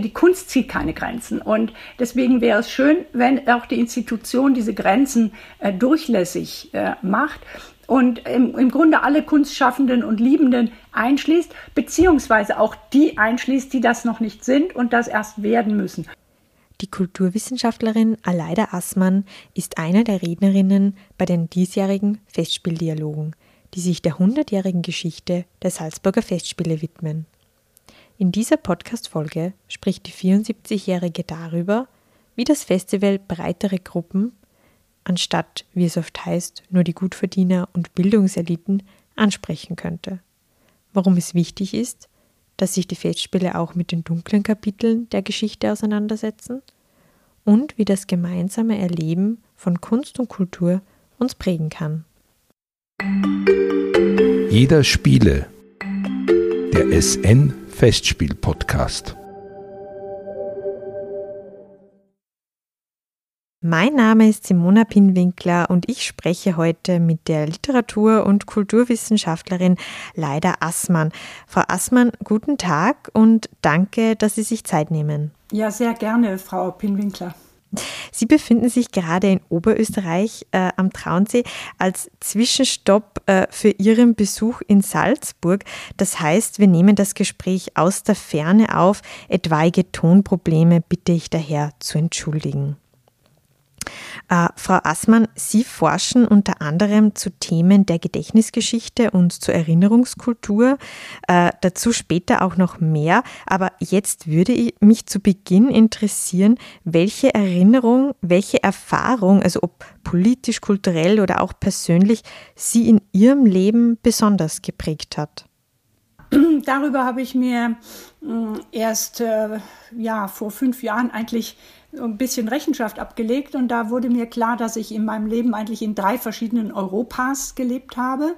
Die Kunst zieht keine Grenzen und deswegen wäre es schön, wenn auch die Institution diese Grenzen äh, durchlässig äh, macht und im, im, Grunde alle Kunstschaffenden und Liebenden einschließt, beziehungsweise auch die einschließt, die das noch nicht sind und das erst werden müssen. Die Kulturwissenschaftlerin Aleida Assmann ist eine der Rednerinnen bei den diesjährigen Festspieldialogen, die sich der hundertjährigen Geschichte der Salzburger Festspiele widmen. In dieser Podcast-Folge spricht die 74-Jährige darüber, wie das Festival breitere Gruppen, anstatt, wie es oft heißt, nur die Gutverdiener und Bildungseliten, ansprechen könnte. Warum es wichtig ist, dass sich die Festspiele auch mit den dunklen Kapiteln der Geschichte auseinandersetzen und wie das gemeinsame Erleben von Kunst und Kultur uns prägen kann. Jeder Spiele. Der SN Festspiel-Podcast. Mein Name ist Simona Pinwinkler und ich spreche heute mit der Literatur- und Kulturwissenschaftlerin Leida Assmann. Frau Assmann, guten Tag und danke, dass Sie sich Zeit nehmen. Ja, sehr gerne, Frau Pinwinkler. Sie befinden sich gerade in Oberösterreich äh, am Traunsee als Zwischenstopp äh, für Ihren Besuch in Salzburg. Das heißt, wir nehmen das Gespräch aus der Ferne auf. Etwaige Tonprobleme bitte ich daher zu entschuldigen. Äh, Frau Assmann, Sie forschen unter anderem zu Themen der Gedächtnisgeschichte und zur Erinnerungskultur. Äh, dazu später auch noch mehr. Aber jetzt würde mich zu Beginn interessieren, welche Erinnerung, welche Erfahrung, also ob politisch, kulturell oder auch persönlich, Sie in Ihrem Leben besonders geprägt hat. Darüber habe ich mir äh, erst äh, ja, vor fünf Jahren eigentlich ein bisschen Rechenschaft abgelegt und da wurde mir klar, dass ich in meinem Leben eigentlich in drei verschiedenen Europas gelebt habe.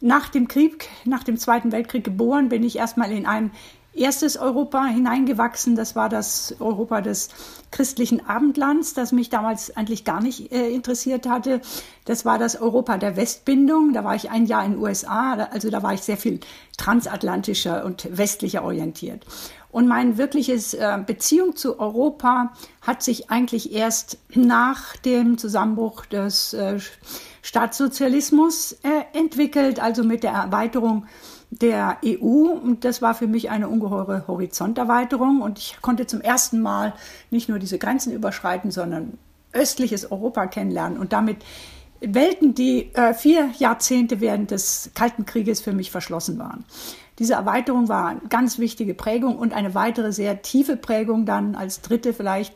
Nach dem Krieg, nach dem Zweiten Weltkrieg geboren, bin ich erstmal in ein erstes Europa hineingewachsen. Das war das Europa des christlichen Abendlands, das mich damals eigentlich gar nicht äh, interessiert hatte. Das war das Europa der Westbindung. Da war ich ein Jahr in den USA, also da war ich sehr viel transatlantischer und westlicher orientiert. Und meine wirkliches äh, Beziehung zu Europa hat sich eigentlich erst nach dem Zusammenbruch des äh, Staatssozialismus äh, entwickelt, also mit der Erweiterung der EU. Und das war für mich eine ungeheure Horizonterweiterung. Und ich konnte zum ersten Mal nicht nur diese Grenzen überschreiten, sondern östliches Europa kennenlernen und damit Welten, die vier Jahrzehnte während des Kalten Krieges für mich verschlossen waren. Diese Erweiterung war eine ganz wichtige Prägung und eine weitere sehr tiefe Prägung dann als dritte vielleicht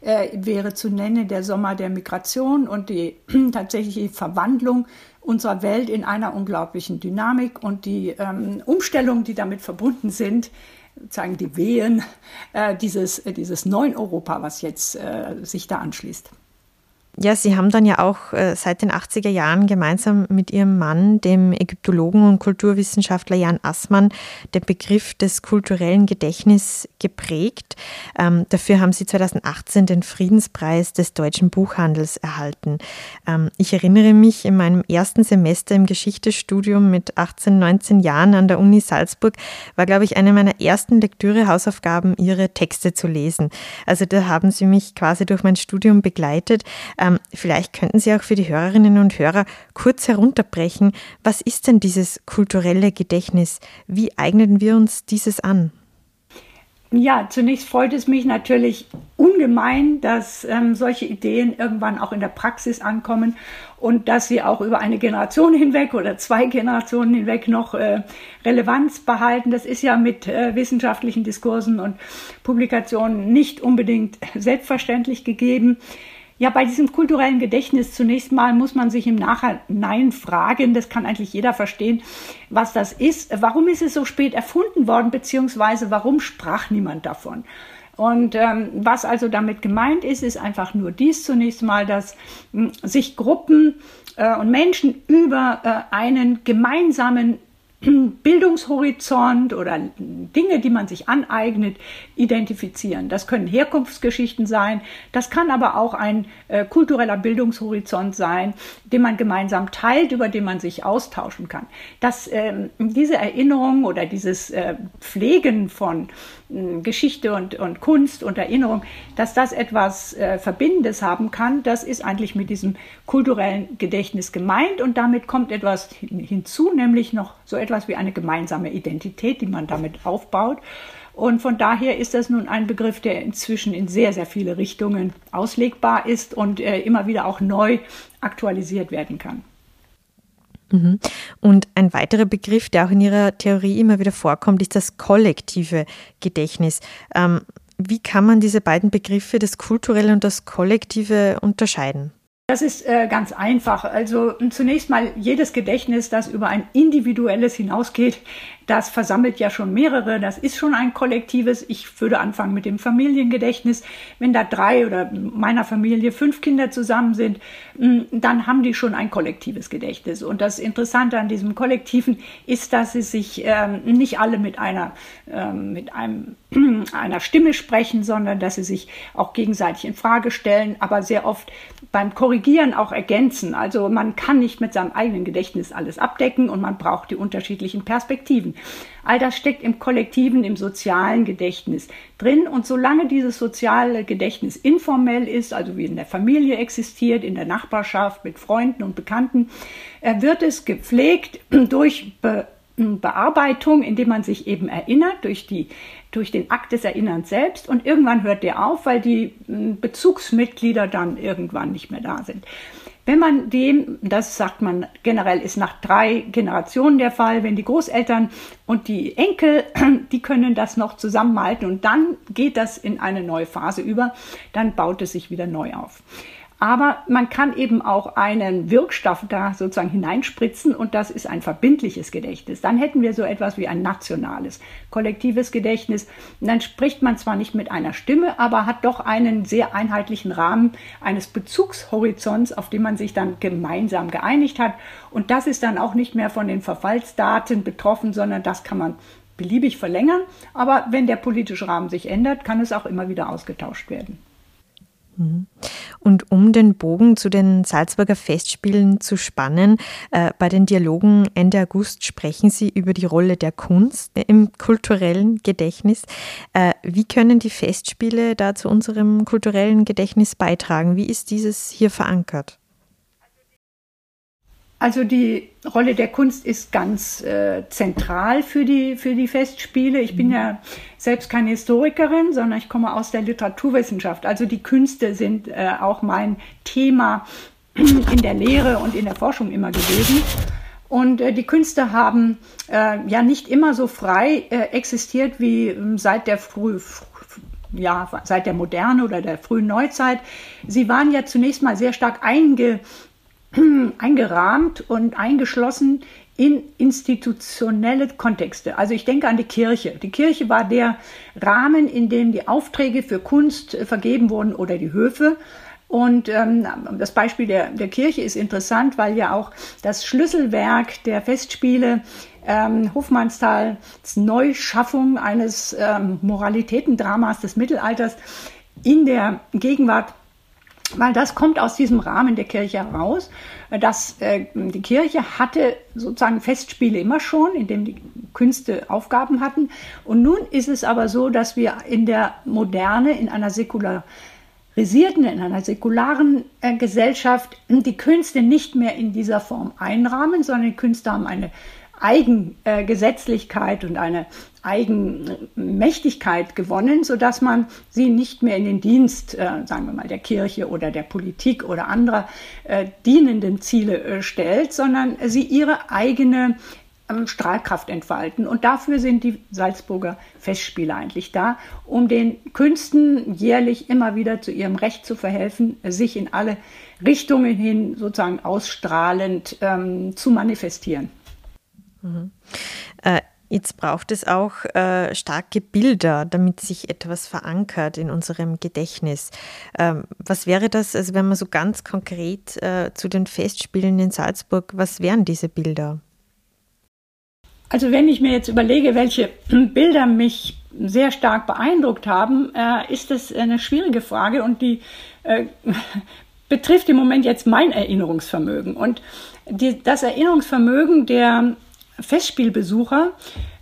äh, wäre zu nennen der Sommer der Migration und die tatsächliche Verwandlung unserer Welt in einer unglaublichen Dynamik und die ähm, Umstellungen, die damit verbunden sind, zeigen die Wehen äh, dieses, äh, dieses neuen Europa, was jetzt äh, sich da anschließt. Ja, Sie haben dann ja auch äh, seit den 80er Jahren gemeinsam mit Ihrem Mann, dem Ägyptologen und Kulturwissenschaftler Jan Assmann, den Begriff des kulturellen Gedächtnisses geprägt. Ähm, dafür haben Sie 2018 den Friedenspreis des deutschen Buchhandels erhalten. Ähm, ich erinnere mich in meinem ersten Semester im Geschichtestudium mit 18, 19 Jahren an der Uni Salzburg war, glaube ich, eine meiner ersten Lektüre-Hausaufgaben, Ihre Texte zu lesen. Also da haben Sie mich quasi durch mein Studium begleitet. Ähm, ähm, vielleicht könnten Sie auch für die Hörerinnen und Hörer kurz herunterbrechen, was ist denn dieses kulturelle Gedächtnis? Wie eignen wir uns dieses an? Ja, zunächst freut es mich natürlich ungemein, dass ähm, solche Ideen irgendwann auch in der Praxis ankommen und dass sie auch über eine Generation hinweg oder zwei Generationen hinweg noch äh, Relevanz behalten. Das ist ja mit äh, wissenschaftlichen Diskursen und Publikationen nicht unbedingt selbstverständlich gegeben. Ja, bei diesem kulturellen Gedächtnis zunächst mal muss man sich im Nachhinein fragen, das kann eigentlich jeder verstehen, was das ist. Warum ist es so spät erfunden worden, beziehungsweise warum sprach niemand davon? Und ähm, was also damit gemeint ist, ist einfach nur dies zunächst mal, dass mh, hm, sich Gruppen äh, und Menschen über äh, einen gemeinsamen Bildungshorizont oder Dinge, die man sich aneignet, identifizieren. Das können Herkunftsgeschichten sein, das kann aber auch ein äh, kultureller Bildungshorizont sein, den man gemeinsam teilt, über den man sich austauschen kann. Dass äh, diese Erinnerung oder dieses äh, Pflegen von Geschichte und, und Kunst und Erinnerung, dass das etwas äh, Verbindendes haben kann, das ist eigentlich mit diesem kulturellen Gedächtnis gemeint und damit kommt etwas hinzu, nämlich noch so etwas wie eine gemeinsame Identität, die man damit aufbaut. Und von daher ist das nun ein Begriff, der inzwischen in sehr, sehr viele Richtungen auslegbar ist und äh, immer wieder auch neu aktualisiert werden kann. Mhm. Und ein weiterer Begriff, der auch in Ihrer Theorie immer wieder vorkommt, ist das kollektive Gedächtnis. Ähm, wie kann man diese beiden Begriffe, das kulturelle und das kollektive, unterscheiden? Das ist äh, ganz einfach. Also zunächst mal jedes Gedächtnis, das über ein individuelles hinausgeht, das versammelt ja schon mehrere, das ist schon ein kollektives. Ich würde anfangen mit dem Familiengedächtnis. Wenn da drei oder meiner Familie fünf Kinder zusammen sind, mm, dann haben die schon ein kollektives Gedächtnis. Und das Interessante an diesem Kollektiven ist, dass sie sich ähm, nicht alle mit einer, ähm, mit einem, einer Stimme sprechen, sondern dass sie sich auch gegenseitig in Frage stellen, aber sehr oft beim Korrigieren auch ergänzen. Also man kann nicht mit seinem eigenen Gedächtnis alles abdecken und man braucht die unterschiedlichen Perspektiven. All das steckt im kollektiven, im sozialen Gedächtnis drin. Und solange dieses soziale Gedächtnis informell ist, also wie in der Familie existiert, in der Nachbarschaft, mit Freunden und Bekannten, äh, wird es gepflegt durch Be Bearbeitung, indem man sich eben erinnert, durch, die, durch den Akt des Erinnerns selbst. Und irgendwann hört der auf, weil die Bezugsmitglieder dann irgendwann nicht mehr da sind. Wenn man dem, das sagt man generell, ist nach drei Generationen der Fall, wenn die Großeltern und die Enkel, die können das noch zusammenhalten und dann geht das in eine neue Phase über, dann baut es sich wieder neu auf. Aber man kann eben auch einen Wirkstoff da sozusagen hineinspritzen und das ist ein verbindliches Gedächtnis. Dann hätten wir so etwas wie ein nationales, kollektives Gedächtnis. Und dann spricht man zwar nicht mit einer Stimme, aber hat doch einen sehr einheitlichen Rahmen eines Bezugshorizonts, auf dem man sich dann gemeinsam geeinigt hat. Und das ist dann auch nicht mehr von den Verfallsdaten betroffen, sondern das kann man beliebig verlängern. Aber wenn der politische Rahmen sich ändert, kann es auch immer wieder ausgetauscht werden. Mhm. Und um den Bogen zu den Salzburger Festspielen zu spannen, äh, bei den Dialogen Ende August sprechen Sie über die Rolle der Kunst im kulturellen Gedächtnis. Äh, wie können die Festspiele da zu unserem kulturellen Gedächtnis beitragen? Wie ist dieses hier verankert? Also die Rolle der Kunst ist ganz äh, zentral für die, für die Festspiele. Ich bin mhm. ja selbst keine Historikerin, sondern ich komme aus der Literaturwissenschaft. Also die Künste sind äh, auch mein Thema in der Lehre und in der Forschung immer gewesen. Und äh, die Künste haben äh, ja nicht immer so frei äh, existiert wie ähm, seit der früh, ja, seit der Moderne oder der frühen Neuzeit. Sie waren ja zunächst mal sehr stark einge, eingerahmt und eingeschlossen in institutionelle Kontexte. Also ich denke an die Kirche. Die Kirche war der Rahmen, in dem die Aufträge für Kunst vergeben wurden oder die Höfe. Und ähm, das Beispiel der, der Kirche ist interessant, weil ja auch das Schlüsselwerk der Festspiele ähm, Hofmannsthals Neuschaffung eines ähm, Moralitätendramas des Mittelalters in der Gegenwart weil das kommt aus diesem Rahmen der Kirche heraus. Dass äh, die Kirche hatte sozusagen Festspiele immer schon, in dem die Künste Aufgaben hatten. Und nun ist es aber so, dass wir in der Moderne, in einer säkularisierten, in einer säkularen äh, Gesellschaft die Künste nicht mehr in dieser Form einrahmen, sondern die Künste haben eine Eigengesetzlichkeit und eine Eigenmächtigkeit gewonnen, sodass man sie nicht mehr in den Dienst, äh, sagen wir mal, der Kirche oder der Politik oder anderer äh, dienenden Ziele äh, stellt, sondern sie ihre eigene ähm, Strahlkraft entfalten. Und dafür sind die Salzburger Festspiele eigentlich da, um den Künsten jährlich immer wieder zu ihrem Recht zu verhelfen, sich in alle Richtungen hin sozusagen ausstrahlend ähm, zu manifestieren. Mhm. Äh, jetzt braucht es auch äh, starke Bilder, damit sich etwas verankert in unserem Gedächtnis. Ähm, was wäre das, also wenn man so ganz konkret äh, zu den Festspielen in Salzburg, was wären diese Bilder? Also wenn ich mir jetzt überlege, welche Bilder mich sehr stark beeindruckt haben, äh, ist das eine schwierige Frage und die äh, betrifft im Moment jetzt mein Erinnerungsvermögen. Und die, das Erinnerungsvermögen der Festspielbesucher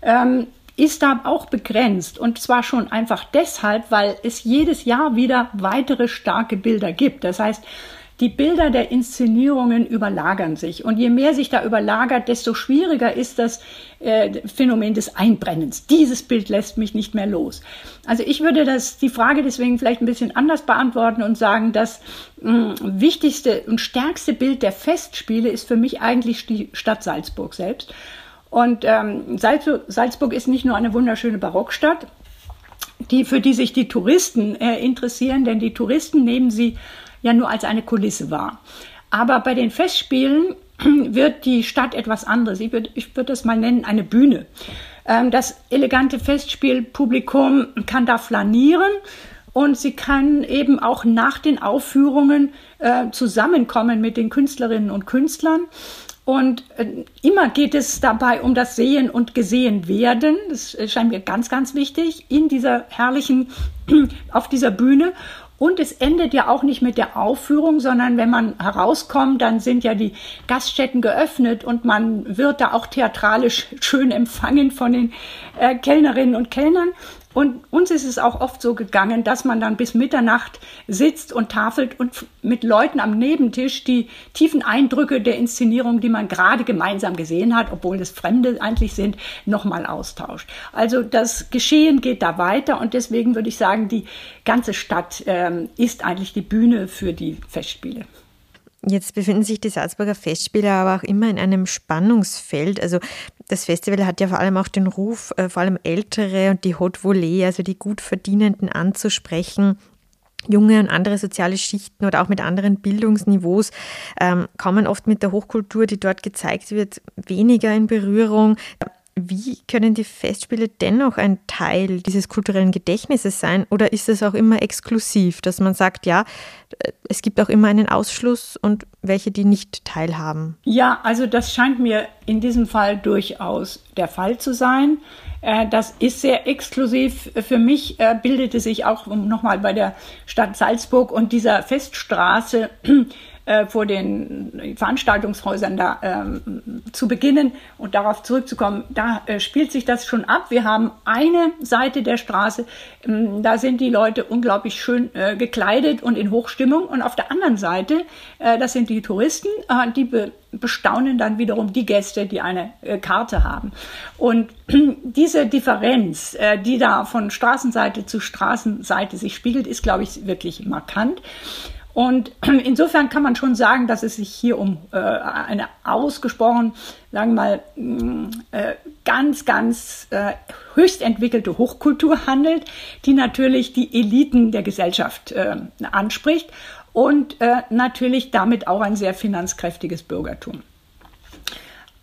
ähm, ist da auch begrenzt. Und zwar schon einfach deshalb, weil es jedes Jahr wieder weitere starke Bilder gibt. Das heißt, die Bilder der Inszenierungen überlagern sich. Und je mehr sich da überlagert, desto schwieriger ist das äh, Phänomen des Einbrennens. Dieses Bild lässt mich nicht mehr los. Also ich würde das, die Frage deswegen vielleicht ein bisschen anders beantworten und sagen, das mh, wichtigste und stärkste Bild der Festspiele ist für mich eigentlich die Stadt Salzburg selbst. Und ähm, Salzburg, ist nicht nur eine wunderschöne Barockstadt, die, für die sich die Touristen äh, interessieren, denn die Touristen nehmen sie ja nur als eine Kulisse wahr. Aber bei den Festspielen wird die Stadt etwas anderes. Ich würde ich würd das mal nennen, eine Bühne. Ähm, das elegante Festspielpublikum kann da flanieren und sie kann eben auch nach den Aufführungen äh, zusammenkommen mit den Künstlerinnen und Künstlern. Und äh, immer geht es dabei um das Sehen und Gesehen werden. Das scheint mir ganz, ganz wichtig in dieser herrlichen, auf dieser Bühne. Und es endet ja auch nicht mit der Aufführung, sondern wenn man herauskommt, dann sind ja die Gaststätten geöffnet und man wird da auch theatralisch schön empfangen von den äh, Kellnerinnen und Kellnern. Und uns ist es auch oft so gegangen, dass man dann bis Mitternacht sitzt und tafelt und mit Leuten am Nebentisch die tiefen Eindrücke der Inszenierung, die man gerade gemeinsam gesehen hat, obwohl es Fremde eigentlich sind, nochmal austauscht. Also das Geschehen geht da weiter und deswegen würde ich sagen, die ganze Stadt ähm, ist eigentlich die Bühne für die Festspiele. Jetzt befinden sich die Salzburger Festspiele aber auch immer in einem Spannungsfeld. Also das Festival hat ja vor allem auch den Ruf, äh, vor allem Ältere und die Haute Volée, also die gut Verdienenden anzusprechen. Junge und andere soziale Schichten oder auch mit anderen Bildungsniveaus ähm, kommen oft mit der Hochkultur, die dort gezeigt wird, weniger in Berührung. Wie können die Festspiele dennoch ein Teil dieses kulturellen Gedächtnisses sein? Oder ist es auch immer exklusiv, dass man sagt, ja, es gibt auch immer einen Ausschluss und welche, die nicht teilhaben? Ja, also das scheint mir in diesem Fall durchaus der Fall zu sein. Äh, das ist sehr exklusiv. Für mich äh, bildete sich auch nochmal bei der Stadt Salzburg und dieser Feststraße äh, vor den Veranstaltungshäusern da ähm, zu beginnen und darauf zurückzukommen, da äh, spielt sich das schon ab. Wir haben eine Seite der Straße, ähm, da sind die Leute unglaublich schön äh, gekleidet und in Hochstimmung und auf der anderen Seite, äh, das sind die Touristen, äh, die be bestaunen dann wiederum die Gäste, die eine Karte haben. Und diese Differenz, die da von Straßenseite zu Straßenseite sich spiegelt, ist, glaube ich, wirklich markant. Und insofern kann man schon sagen, dass es sich hier um äh, eine ausgesprochen, sagen wir mal, mm, äh, ganz, ganz äh, höchst entwickelte Hochkultur handelt, die natürlich die Eliten der Gesellschaft äh, anspricht und äh, natürlich damit auch ein sehr finanzkräftiges Bürgertum.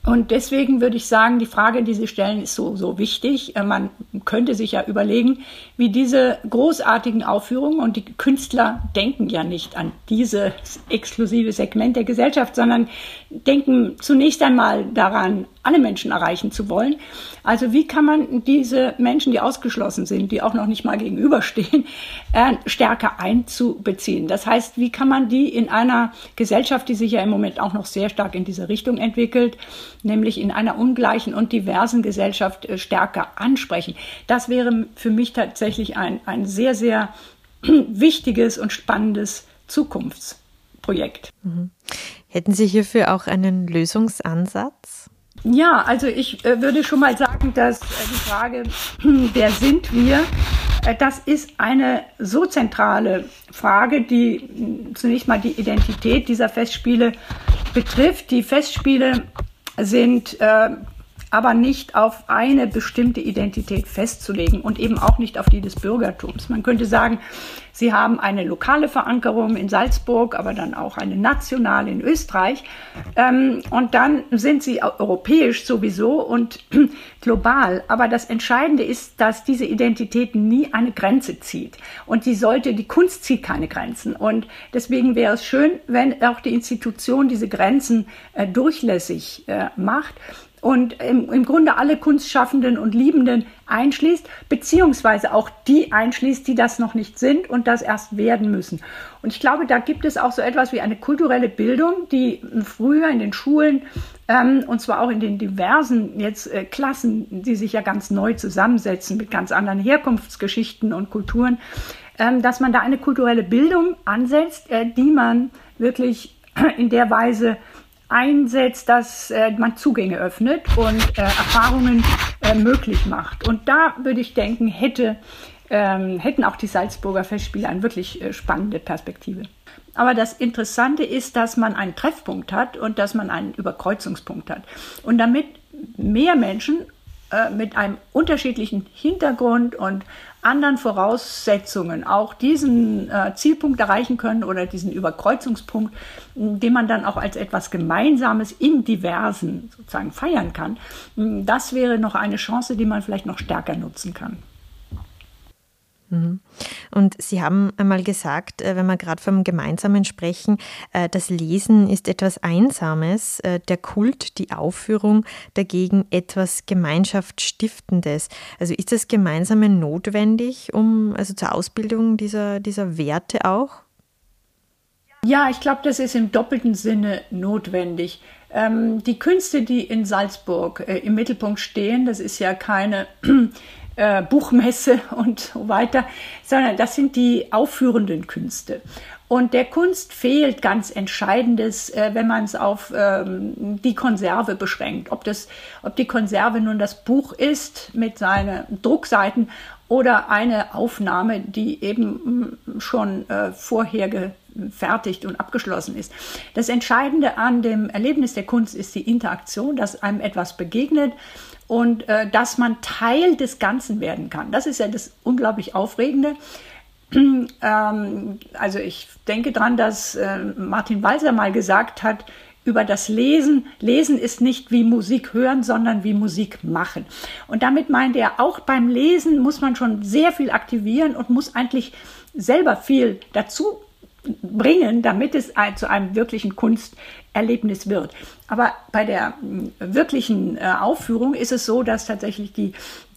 Und deswegen würde ich sagen, die Frage, die Sie stellen, ist so, so wichtig. Äh, man könnte sich ja überlegen, wie diese großartigen Aufführungen und die Künstler denken ja nicht an dieses exklusive Segment der Gesellschaft, sondern denken zunächst einmal daran, alle Menschen erreichen zu wollen. Also wie kann man diese Menschen, die ausgeschlossen sind, die auch noch nicht mal gegenüberstehen, äh, stärker einzubeziehen? Das heißt, wie kann man die in einer Gesellschaft, die sich ja im Moment auch noch sehr stark in diese Richtung entwickelt, nämlich in einer ungleichen und diversen Gesellschaft äh, stärker ansprechen? Das wäre für mich tatsächlich ein, ein sehr, sehr wichtiges und spannendes Zukunftsprojekt. Mhm. Hätten Sie hierfür auch einen Lösungsansatz? Ja, also ich äh, würde schon mal sagen, dass äh, die Frage, wer sind wir, das ist eine so zentrale Frage, die zunächst mal die Identität dieser Festspiele betrifft. Die Festspiele sind äh, aber nicht auf eine bestimmte Identität festzulegen und eben auch nicht auf die des Bürgertums. Man könnte sagen, sie haben eine lokale Verankerung in Salzburg, aber dann auch eine nationale in Österreich. Ähm, und dann sind sie europäisch sowieso und global. Aber das Entscheidende ist, dass diese Identität nie eine Grenze zieht. Und die sollte, die Kunst zieht keine Grenzen. Und deswegen wäre es schön, wenn auch die Institution diese Grenzen äh, durchlässig äh, macht und im, im Grunde alle Kunstschaffenden und Liebenden einschließt, beziehungsweise auch die einschließt, die das noch nicht sind und das erst werden müssen. Und ich glaube, da gibt es auch so etwas wie eine kulturelle Bildung, die früher in den Schulen ähm, und zwar auch in den diversen jetzt äh, Klassen, die sich ja ganz neu zusammensetzen mit ganz anderen Herkunftsgeschichten und Kulturen, ähm, dass man da eine kulturelle Bildung ansetzt, äh, die man wirklich in der Weise einsetzt, dass äh, man Zugänge öffnet und äh, Erfahrungen äh, möglich macht. Und da würde ich denken, hätte, ähm, hätten auch die Salzburger Festspiele eine wirklich äh, spannende Perspektive. Aber das Interessante ist, dass man einen Treffpunkt hat und dass man einen Überkreuzungspunkt hat. Und damit mehr Menschen äh, mit einem unterschiedlichen Hintergrund und anderen Voraussetzungen auch diesen äh, Zielpunkt erreichen können oder diesen Überkreuzungspunkt, den man dann auch als etwas Gemeinsames im Diversen sozusagen feiern kann, das wäre noch eine Chance, die man vielleicht noch stärker nutzen kann. Mhm. Und Sie haben einmal gesagt, äh, wenn wir gerade vom Gemeinsamen sprechen, äh, das Lesen ist etwas Einsames, äh, der Kult, die Aufführung dagegen etwas Gemeinschaftsstiftendes. Also ist das Gemeinsame notwendig, um also zur Ausbildung dieser, dieser Werte auch? Ja, ich glaube, das ist im doppelten Sinne notwendig. Ähm, die Künste, die in Salzburg äh, im Mittelpunkt stehen, das ist ja keine äh, Buchmesse und so weiter, sondern das sind die aufführenden Künste. Und der Kunst fehlt ganz Entscheidendes, äh, wenn man es auf ähm, die Konserve beschränkt. Ob, das, ob die Konserve nun das Buch ist mit seinen Druckseiten oder eine Aufnahme, die eben mm, schon äh, vorher gefertigt und abgeschlossen ist. Das Entscheidende an dem Erlebnis der Kunst ist die Interaktion, dass einem etwas begegnet und äh, dass man Teil des Ganzen werden kann. Das ist ja das unglaublich Aufregende. ähm, also ich denke daran, dass äh, Martin Walser mal gesagt hat, über das Lesen. Lesen ist nicht wie Musik hören, sondern wie Musik machen. Und damit meint er, auch beim Lesen muss man schon sehr viel aktivieren und muss eigentlich selber viel dazu bringen, damit es zu einem wirklichen Kunsterlebnis wird. Aber bei der wirklichen äh, Aufführung ist es so, dass tatsächlich die,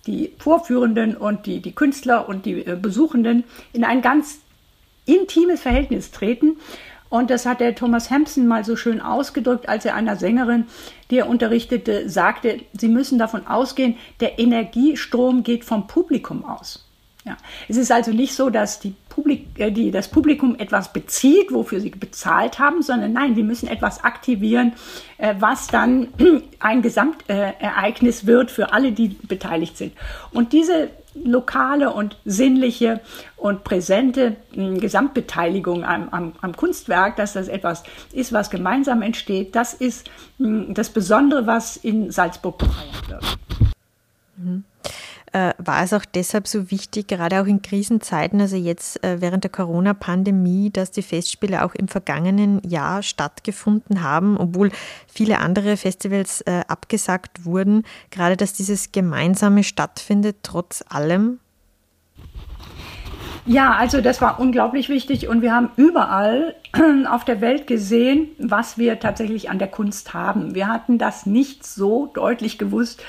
die Vorführenden und die, die Künstler und die äh, Besuchenden in ein ganz intimes Verhältnis treten. Und das hat der Thomas Hampson mal so schön ausgedrückt, als er einer Sängerin, die er unterrichtete, sagte, sie müssen davon ausgehen, der Energiestrom geht vom Publikum aus. Ja. Es ist also nicht so, dass die Publik äh, die, das Publikum etwas bezieht, wofür sie bezahlt haben, sondern nein, die müssen etwas aktivieren, äh, was dann ein Gesamtereignis wird für alle, die beteiligt sind. Und diese lokale und sinnliche und präsente äh, Gesamtbeteiligung am, am, am, Kunstwerk, dass das etwas ist, was gemeinsam entsteht, das ist mh, das Besondere, was in Salzburg gefeiert wird. Mhm äh, war es auch deshalb so wichtig, gerade auch in Krisenzeiten, also jetzt äh, während der Corona-Pandemie, dass die Festspiele auch im vergangenen Jahr stattgefunden haben, obwohl viele andere Festivals äh, abgesagt wurden, gerade dass dieses Gemeinsame stattfindet, trotz allem? Ja, also das war unglaublich wichtig und wir haben überall auf der Welt gesehen, was wir tatsächlich an der Kunst haben. Wir hatten das nicht so deutlich gewusst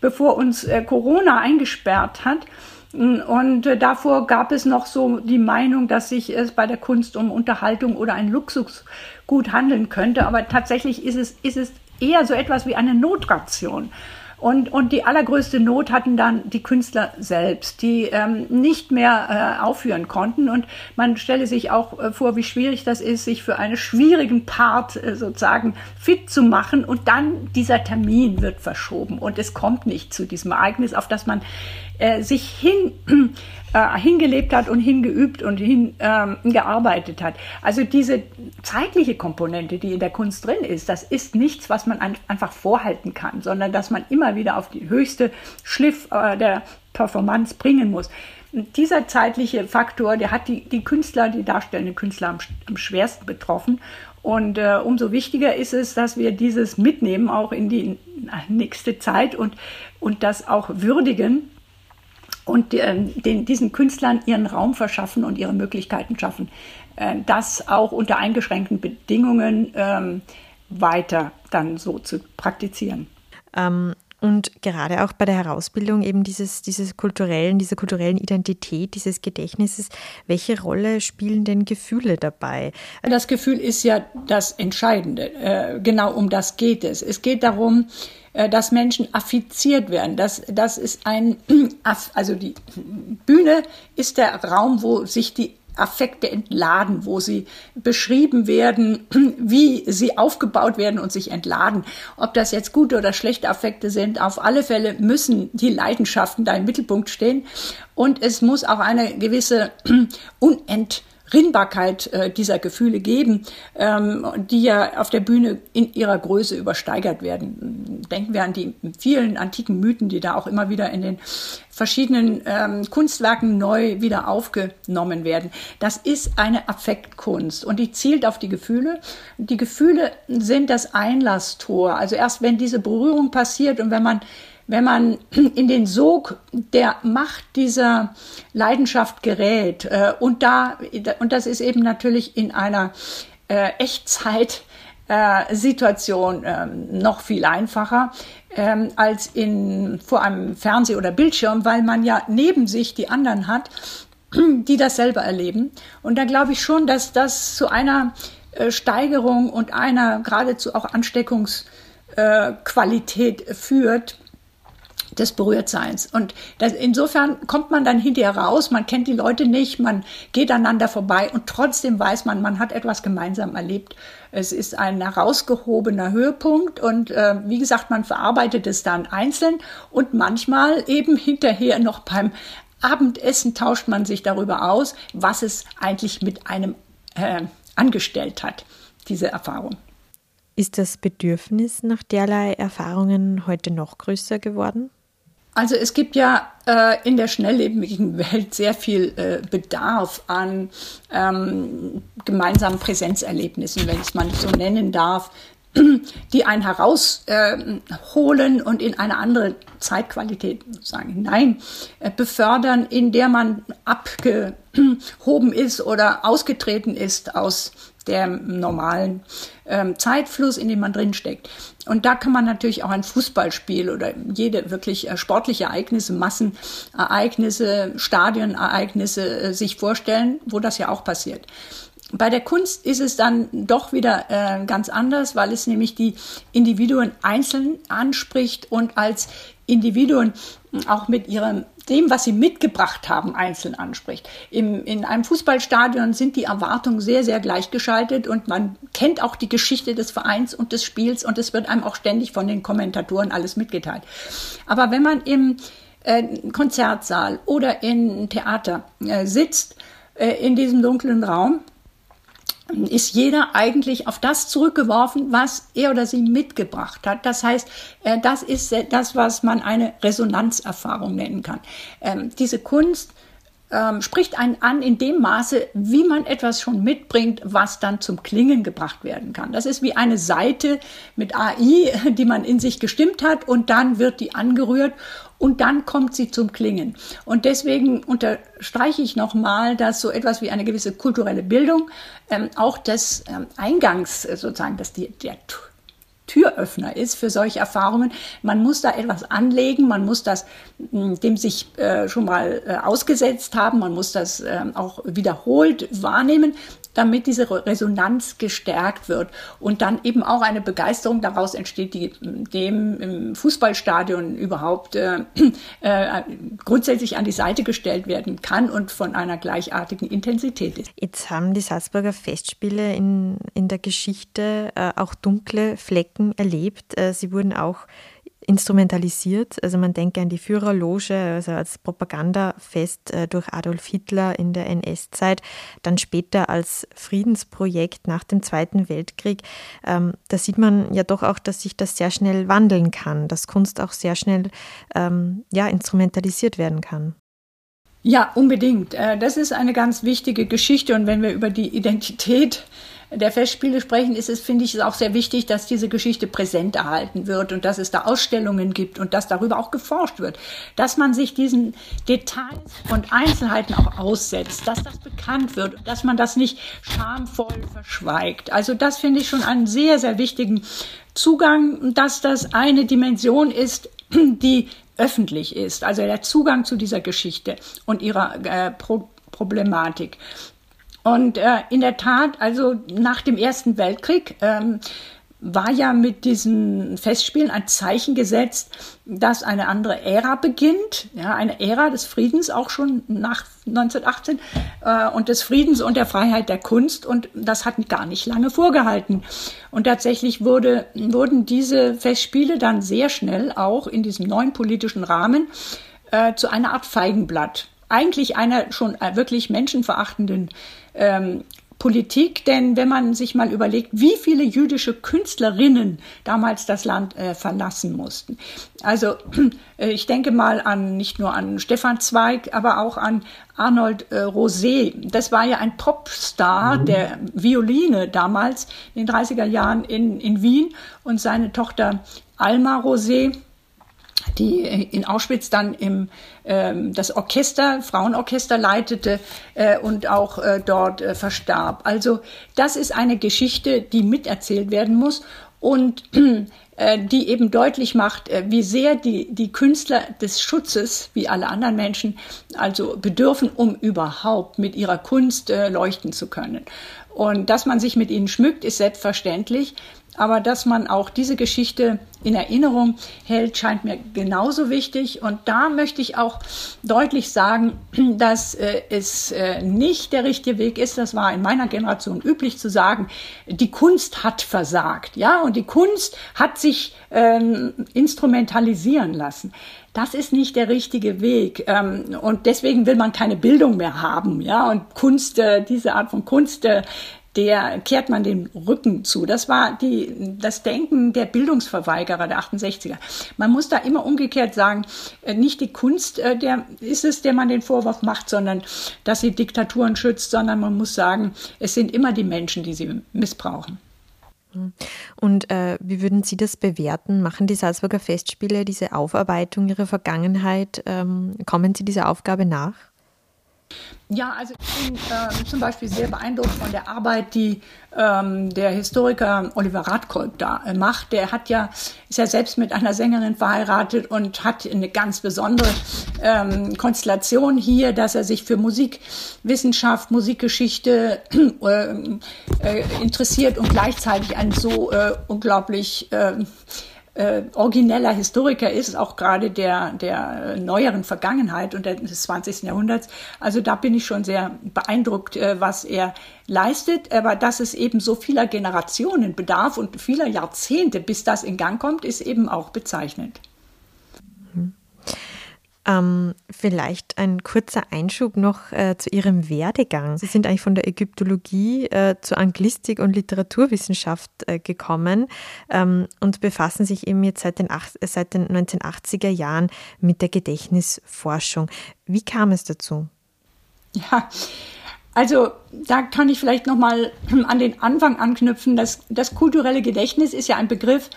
bevor uns äh, Corona eingesperrt hat. Und äh, davor gab es noch so die Meinung, dass sich es bei der Kunst um Unterhaltung oder ein Luxusgut handeln könnte. Aber tatsächlich ist es, ist es eher so etwas wie eine Notration. Und, und die allergrößte Not hatten dann die Künstler selbst, die ähm, nicht mehr äh, aufführen konnten. Und man stelle sich auch äh, vor, wie schwierig das ist, sich für einen schwierigen Part äh, sozusagen fit zu machen. Und dann dieser Termin wird verschoben und es kommt nicht zu diesem Ereignis, auf das man äh, sich hin, äh, hingelebt hat und hingeübt und hingearbeitet ähm, hat. Also diese zeitliche Komponente, die in der Kunst drin ist, das ist nichts, was man ein, einfach vorhalten kann, sondern dass man immer wieder auf die höchste Schliff äh, der Performance bringen muss. Dieser zeitliche Faktor, der hat die, die Künstler, die darstellenden Künstler am, am schwersten betroffen. Und äh, umso wichtiger ist es, dass wir dieses mitnehmen, auch in die nächste Zeit und, und das auch würdigen und äh, den, diesen Künstlern ihren Raum verschaffen und ihre Möglichkeiten schaffen, äh, das auch unter eingeschränkten Bedingungen ähm, weiter dann so zu praktizieren. Ähm, und gerade auch bei der Herausbildung eben dieses, dieses kulturellen, dieser kulturellen Identität, dieses Gedächtnisses, welche Rolle spielen denn Gefühle dabei? Das Gefühl ist ja das Entscheidende. Äh, genau um das geht es. Es geht darum, äh, dass Menschen affiziert werden. Das, das ist ein, also die Bühne ist der Raum, wo sich die Affekte entladen, wo sie beschrieben werden, wie sie aufgebaut werden und sich entladen. Ob das jetzt gute oder schlechte Affekte sind, auf alle Fälle müssen die Leidenschaften da im Mittelpunkt stehen. Und es muss auch eine gewisse Unent Rinnbarkeit äh, dieser Gefühle geben, ähm, die ja auf der Bühne in ihrer Größe übersteigert werden. Denken wir an die vielen antiken Mythen, die da auch immer wieder in den verschiedenen ähm, Kunstwerken neu wieder aufgenommen werden. Das ist eine Affektkunst und die zielt auf die Gefühle. Die Gefühle sind das Einlasstor. Also erst wenn diese Berührung passiert und wenn man wenn man in den Sog der Macht dieser Leidenschaft gerät äh, und da und das ist eben natürlich in einer äh, Echtzeit äh, Situation ähm, noch viel einfacher ähm, als in vor einem Fernseh- oder Bildschirm, weil man ja neben sich die anderen hat, die das selber erleben. Und da glaube ich schon, dass das zu einer äh, Steigerung und einer geradezu auch Ansteckungsqualität äh, führt, des Berührtseins. Und das, insofern kommt man dann hinterher raus, man kennt die Leute nicht, man geht aneinander vorbei und trotzdem weiß man, man hat etwas gemeinsam erlebt. Es ist ein herausgehobener Höhepunkt und äh, wie gesagt, man verarbeitet es dann einzeln und manchmal eben hinterher noch beim Abendessen tauscht man sich darüber aus, was es eigentlich mit einem äh, angestellt hat, diese Erfahrung. Ist das Bedürfnis nach derlei Erfahrungen heute noch größer geworden? Also es gibt ja äh, in der schnelllebigen Welt sehr viel äh, Bedarf an ähm, gemeinsamen Präsenzerlebnissen, wenn ich es mal so nennen darf, die einen herausholen äh, und in eine andere Zeitqualität sagen hinein äh, befördern, in der man abgehoben ist oder ausgetreten ist aus dem normalen ähm, Zeitfluss, in dem man drinsteckt. Und da kann man natürlich auch ein Fußballspiel oder jede wirklich äh, sportliche Ereignisse, Massenereignisse, Stadionereignisse äh, sich vorstellen, wo das ja auch passiert. Bei der Kunst ist es dann doch wieder äh, ganz anders, weil es nämlich die Individuen einzeln anspricht und als Individuen auch mit ihrem dem, was sie mitgebracht haben, einzeln anspricht. Im, in einem Fußballstadion sind die Erwartungen sehr, sehr gleichgeschaltet und man kennt auch die Geschichte des Vereins und des Spiels und es wird einem auch ständig von den Kommentatoren alles mitgeteilt. Aber wenn man im äh, Konzertsaal oder in Theater äh, sitzt, äh, in diesem dunklen Raum, ist jeder eigentlich auf das zurückgeworfen, was er oder sie mitgebracht hat. Das heißt, äh, das ist das, was man eine Resonanzerfahrung nennen kann. Ähm, diese Kunst ähm, spricht einen an in dem Maße, wie man etwas schon mitbringt, was dann zum Klingen gebracht werden kann. Das ist wie eine Seite mit AI, die man in sich gestimmt hat und dann wird die angerührt und dann kommt sie zum Klingen. Und deswegen unterstreiche ich nochmal, dass so etwas wie eine gewisse kulturelle Bildung ähm, auch des ähm, Eingangs äh, sozusagen, dass die, der Türöffner ist für solche Erfahrungen. Man muss da etwas anlegen, man muss das hm, dem sich äh, schon mal äh, ausgesetzt haben, man muss das äh, auch wiederholt wahrnehmen, damit diese Resonanz gestärkt wird und dann eben auch eine Begeisterung daraus entsteht, die dem im Fußballstadion überhaupt äh, äh, grundsätzlich an die Seite gestellt werden kann und von einer gleichartigen Intensität ist. Jetzt haben die Salzburger Festspiele in, in der Geschichte äh, auch dunkle Flecken erlebt. Äh, sie wurden auch instrumentalisiert. Also man denke an die Führerloge, also als Propagandafest äh, durch Adolf Hitler in der NS-Zeit, dann später als Friedensprojekt nach dem Zweiten Weltkrieg. Ähm, da sieht man ja doch auch, dass sich das sehr schnell wandeln kann, dass Kunst auch sehr schnell ähm, ja, instrumentalisiert werden kann. Ja, unbedingt. Äh, das ist eine ganz wichtige Geschichte. Und wenn wir über die Identität der Festspiele sprechen, ist es, finde ich, auch sehr wichtig, dass diese Geschichte präsent erhalten wird und dass es da Ausstellungen gibt und dass darüber auch geforscht wird. Dass man sich diesen Details und Einzelheiten auch aussetzt, dass das bekannt wird, dass man das nicht schamvoll verschweigt. Also das finde ich schon einen sehr, sehr wichtigen Zugang, dass das eine Dimension ist, die öffentlich ist, also der Zugang zu dieser Geschichte und ihrer äh, Pro Problematik. Und äh, in der Tat, also nach dem Ersten Weltkrieg ähm, war ja mit diesen Festspielen ein Zeichen gesetzt, dass eine andere Ära beginnt, ja, eine Ära des Friedens auch schon nach 1918 äh, und des Friedens und der Freiheit der Kunst und das hat gar nicht lange vorgehalten. Und tatsächlich wurde, wurden diese Festspiele dann sehr schnell auch in diesem neuen politischen Rahmen äh, zu einer Art Feigenblatt. Eigentlich einer schon wirklich menschenverachtenden ähm, Politik, denn wenn man sich mal überlegt, wie viele jüdische Künstlerinnen damals das Land äh, verlassen mussten. Also äh, ich denke mal an nicht nur an Stefan Zweig, aber auch an Arnold äh, Rosé. Das war ja ein Popstar mhm. der Violine damals in den 30er Jahren in, in Wien und seine Tochter Alma Rosé die in Auschwitz dann im, ähm, das Orchester, Frauenorchester leitete äh, und auch äh, dort äh, verstarb. Also das ist eine Geschichte, die miterzählt werden muss und äh, die eben deutlich macht, äh, wie sehr die, die Künstler des Schutzes, wie alle anderen Menschen, also bedürfen, um überhaupt mit ihrer Kunst äh, leuchten zu können. Und dass man sich mit ihnen schmückt, ist selbstverständlich aber dass man auch diese Geschichte in Erinnerung hält, scheint mir genauso wichtig. Und da möchte ich auch deutlich sagen, dass äh, es äh, nicht der richtige Weg ist. Das war in meiner Generation üblich zu sagen, die Kunst hat versagt, ja, und die Kunst hat sich ähm, instrumentalisieren lassen. Das ist nicht der richtige Weg. Ähm, und deswegen will man keine Bildung mehr haben, ja. Und Kunst, äh, diese Art von Kunst äh, der kehrt man den Rücken zu. Das war die, das Denken der Bildungsverweigerer der 68er. Man muss da immer umgekehrt sagen, äh, nicht die Kunst äh, der ist es, der man den Vorwurf macht, sondern dass sie Diktaturen schützt, sondern man muss sagen, es sind immer die Menschen, die sie missbrauchen. Und äh, wie würden Sie das bewerten? Machen die Salzburger Festspiele diese Aufarbeitung ihrer Vergangenheit? Ähm, kommen Sie dieser Aufgabe nach? Ja, also ich bin äh, zum Beispiel sehr beeindruckt von der Arbeit, die ähm, der Historiker Oliver Radkolb da äh, macht. Der hat ja, ist ja selbst mit einer Sängerin verheiratet und hat eine ganz besondere ähm, Konstellation hier, dass er sich für Musikwissenschaft, Musikgeschichte äh, äh, interessiert und gleichzeitig ein so äh, unglaublich äh, äh, origineller Historiker ist, auch gerade der, der neueren Vergangenheit und des 20. Jahrhunderts. Also da bin ich schon sehr beeindruckt, äh, was er leistet. Aber dass es eben so vieler Generationen bedarf und vieler Jahrzehnte, bis das in Gang kommt, ist eben auch bezeichnend. Ähm, vielleicht ein kurzer Einschub noch äh, zu Ihrem Werdegang. Sie sind eigentlich von der Ägyptologie äh, zur Anglistik und Literaturwissenschaft äh, gekommen ähm, und befassen sich eben jetzt seit den, seit den 1980er Jahren mit der Gedächtnisforschung. Wie kam es dazu? Ja, also da kann ich vielleicht noch mal an den Anfang anknüpfen. Das, das kulturelle Gedächtnis ist ja ein Begriff,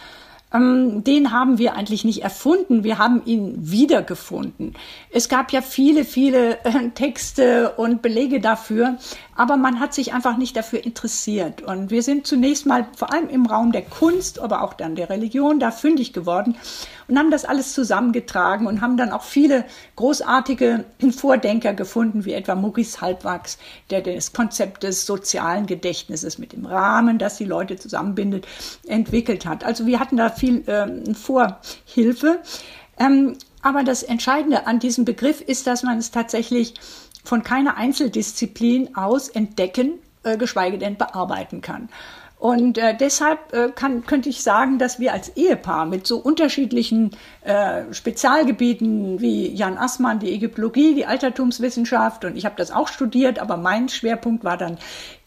ähm, den haben wir eigentlich nicht erfunden, wir haben ihn wiedergefunden. Es gab ja viele, viele äh, Texte und Belege dafür, aber man hat sich einfach nicht dafür interessiert. Und wir sind zunächst mal vor allem im Raum der Kunst, aber auch dann der Religion da fündig geworden und haben das alles zusammengetragen und haben dann auch viele großartige Vordenker gefunden, wie etwa Maurice Halbwachs, der das Konzept des sozialen Gedächtnisses mit dem Rahmen, das die Leute zusammenbindet, entwickelt hat. Also wir hatten da viel ähm, Vorhilfe. Ähm, aber das Entscheidende an diesem Begriff ist, dass man es tatsächlich von keiner Einzeldisziplin aus entdecken, äh, geschweige denn bearbeiten kann. Und äh, deshalb äh, kann, könnte ich sagen, dass wir als Ehepaar mit so unterschiedlichen äh, Spezialgebieten wie Jan Assmann, die Ägyptologie, die Altertumswissenschaft, und ich habe das auch studiert, aber mein Schwerpunkt war dann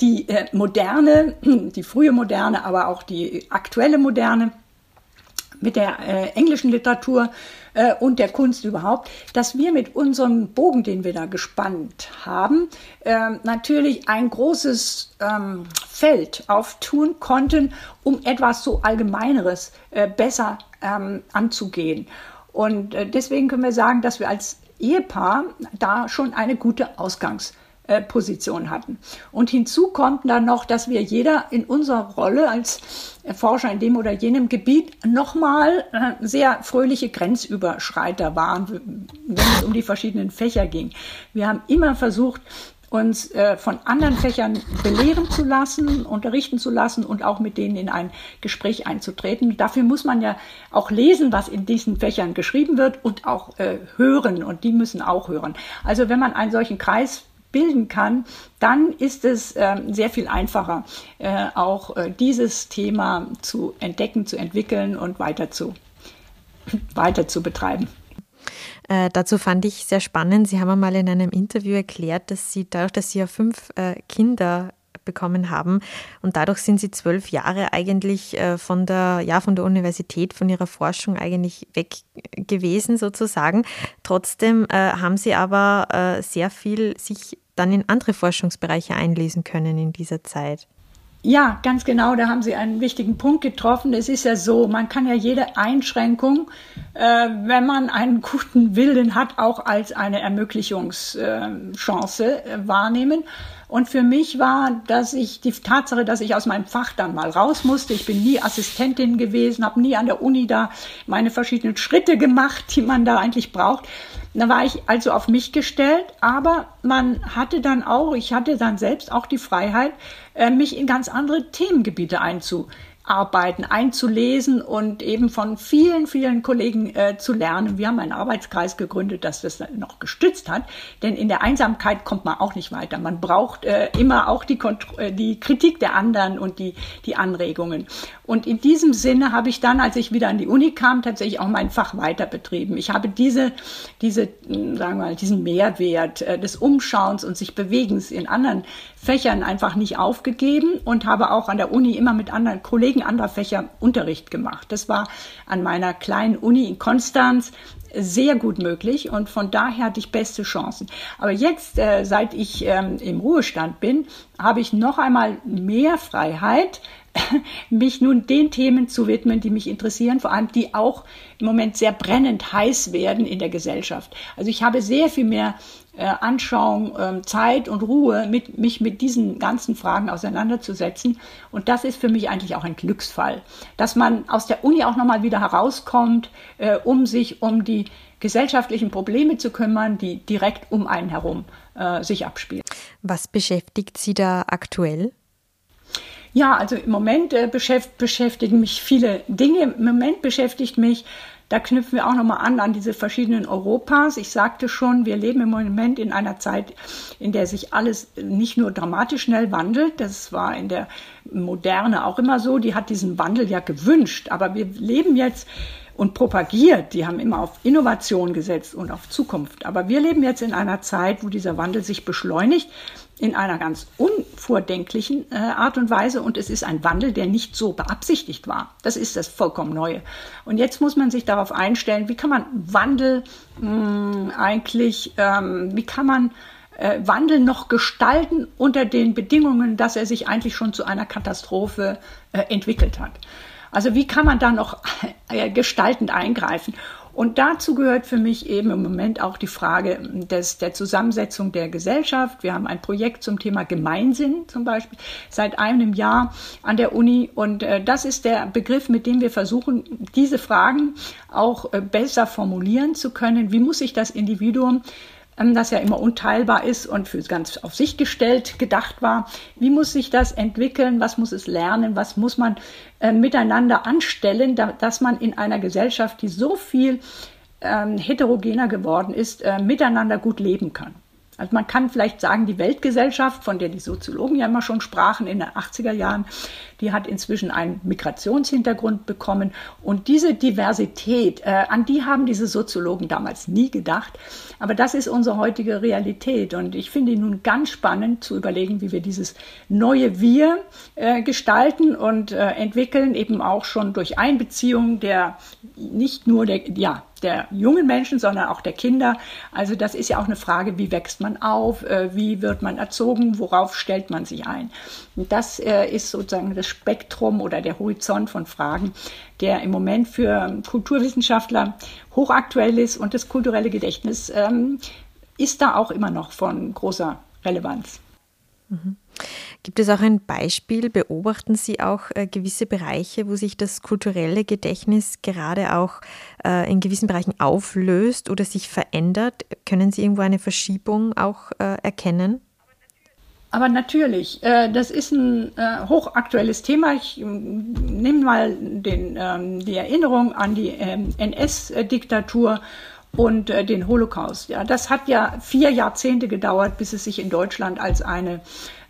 die äh, moderne, die frühe Moderne, aber auch die aktuelle Moderne mit der äh, englischen Literatur äh, und der Kunst überhaupt, dass wir mit unserem Bogen, den wir da gespannt haben, äh, natürlich ein großes ähm, Feld auftun konnten, um etwas so Allgemeineres äh, besser ähm, anzugehen. Und äh, deswegen können wir sagen, dass wir als Ehepaar da schon eine gute Ausgangs- äh, Position hatten. Und hinzu kommt dann noch, dass wir jeder in unserer Rolle als Forscher in dem oder jenem Gebiet nochmal äh, sehr fröhliche Grenzüberschreiter waren, wenn es um die verschiedenen Fächer ging. Wir haben immer versucht, uns äh, von anderen Fächern belehren zu lassen, unterrichten zu lassen und auch mit denen in ein Gespräch einzutreten. Dafür muss man ja auch lesen, was in diesen Fächern geschrieben wird und auch hören und die müssen auch hören. Also wenn man einen solchen Kreis bilden kann, dann ist es äh, sehr viel einfacher, äh, auch äh, dieses Thema zu entdecken, zu entwickeln und weiter zu, weiter zu betreiben. Äh, dazu fand ich sehr spannend. Sie haben einmal in einem Interview erklärt, dass Sie dadurch, dass Sie ja fünf äh, Kinder bekommen haben. Und dadurch sind sie zwölf Jahre eigentlich äh, von der, ja, von der Universität, von ihrer Forschung eigentlich weg gewesen sozusagen. Trotzdem äh, haben sie aber äh, sehr viel sich dann in andere Forschungsbereiche einlesen können in dieser Zeit. Ja, ganz genau, da haben Sie einen wichtigen Punkt getroffen. Es ist ja so, man kann ja jede Einschränkung, äh, wenn man einen guten Willen hat, auch als eine Ermöglichungschance äh, wahrnehmen. Und für mich war, dass ich die Tatsache, dass ich aus meinem Fach dann mal raus musste. Ich bin nie Assistentin gewesen, habe nie an der Uni da meine verschiedenen Schritte gemacht, die man da eigentlich braucht. Da war ich also auf mich gestellt, aber man hatte dann auch, ich hatte dann selbst auch die Freiheit, äh, mich in ganz andere Themengebiete einzu, arbeiten, einzulesen und eben von vielen, vielen Kollegen äh, zu lernen. Wir haben einen Arbeitskreis gegründet, das das noch gestützt hat, denn in der Einsamkeit kommt man auch nicht weiter. Man braucht äh, immer auch die, äh, die Kritik der anderen und die, die Anregungen. Und in diesem Sinne habe ich dann, als ich wieder an die Uni kam, tatsächlich auch mein Fach weiter betrieben. Ich habe diese, diese, hm, sagen wir mal, diesen Mehrwert äh, des Umschauens und sich Bewegens in anderen Fächern einfach nicht aufgegeben und habe auch an der Uni immer mit anderen Kollegen anderer Fächer Unterricht gemacht. Das war an meiner kleinen Uni in Konstanz sehr gut möglich und von daher hatte ich beste Chancen. Aber jetzt, äh, seit ich ähm, im Ruhestand bin, habe ich noch einmal mehr Freiheit, mich nun den Themen zu widmen, die mich interessieren, vor allem die auch im Moment sehr brennend heiß werden in der Gesellschaft. Also ich habe sehr viel mehr Anschauung, äh, Zeit und Ruhe, mit, mich mit diesen ganzen Fragen auseinanderzusetzen. Und das ist für mich eigentlich auch ein Glücksfall, dass man aus der Uni auch nochmal wieder herauskommt, äh, um sich um die gesellschaftlichen Probleme zu kümmern, die direkt um einen herum äh, sich abspielen. Was beschäftigt Sie da aktuell? Ja, also im Moment äh, beschäftigen mich viele Dinge. Im Moment beschäftigt mich da knüpfen wir auch nochmal an an diese verschiedenen Europas. Ich sagte schon, wir leben im Moment in einer Zeit, in der sich alles nicht nur dramatisch schnell wandelt. Das war in der Moderne auch immer so. Die hat diesen Wandel ja gewünscht. Aber wir leben jetzt und propagiert. Die haben immer auf Innovation gesetzt und auf Zukunft. Aber wir leben jetzt in einer Zeit, wo dieser Wandel sich beschleunigt in einer ganz unvordenklichen äh, Art und Weise und es ist ein Wandel, der nicht so beabsichtigt war. Das ist das vollkommen Neue. Und jetzt muss man sich darauf einstellen, wie kann man Wandel mh, hm, eigentlich, ähm, wie kann man äh, Wandel noch gestalten unter den Bedingungen, dass er sich eigentlich schon zu einer Katastrophe äh, entwickelt hat. Also wie kann man da noch äh, gestaltend eingreifen? Und dazu gehört für mich eben im Moment auch die Frage des, der Zusammensetzung der Gesellschaft. Wir haben ein Projekt zum Thema Gemeinsinn zum Beispiel seit einem Jahr an der Uni. Und äh, das ist der Begriff, mit dem wir versuchen, diese Fragen auch äh, besser formulieren zu können. Wie muss sich das Individuum das ja immer unteilbar ist und für ganz auf sich gestellt gedacht war. Wie muss sich das entwickeln? Was muss es lernen? Was muss man äh, miteinander anstellen, da, dass man in einer Gesellschaft, die so viel ähm, heterogener geworden ist, äh, miteinander gut leben kann? Also man kann vielleicht sagen, die Weltgesellschaft, von der die Soziologen ja immer schon sprachen in den 80er Jahren, die hat inzwischen einen Migrationshintergrund bekommen. Und diese Diversität, äh, an die haben diese Soziologen damals nie gedacht. Aber das ist unsere heutige Realität. Und ich finde nun ganz spannend zu überlegen, wie wir dieses neue Wir äh, gestalten und äh, entwickeln, eben auch schon durch Einbeziehung der nicht nur der, ja, der jungen Menschen, sondern auch der Kinder. Also das ist ja auch eine Frage, wie wächst man auf, äh, wie wird man erzogen, worauf stellt man sich ein. Und das äh, ist sozusagen das Spektrum oder der Horizont von Fragen, der im Moment für Kulturwissenschaftler hochaktuell ist und das kulturelle Gedächtnis ähm, ist da auch immer noch von großer Relevanz. Mhm. Gibt es auch ein Beispiel? Beobachten Sie auch äh, gewisse Bereiche, wo sich das kulturelle Gedächtnis gerade auch äh, in gewissen Bereichen auflöst oder sich verändert? Können Sie irgendwo eine Verschiebung auch äh, erkennen? Aber natürlich, äh, das ist ein äh, hochaktuelles Thema. Ich nehme mal den, ähm, die Erinnerung an die ähm, NS-Diktatur und äh, den Holocaust. Ja, das hat ja vier Jahrzehnte gedauert, bis es sich in Deutschland als eine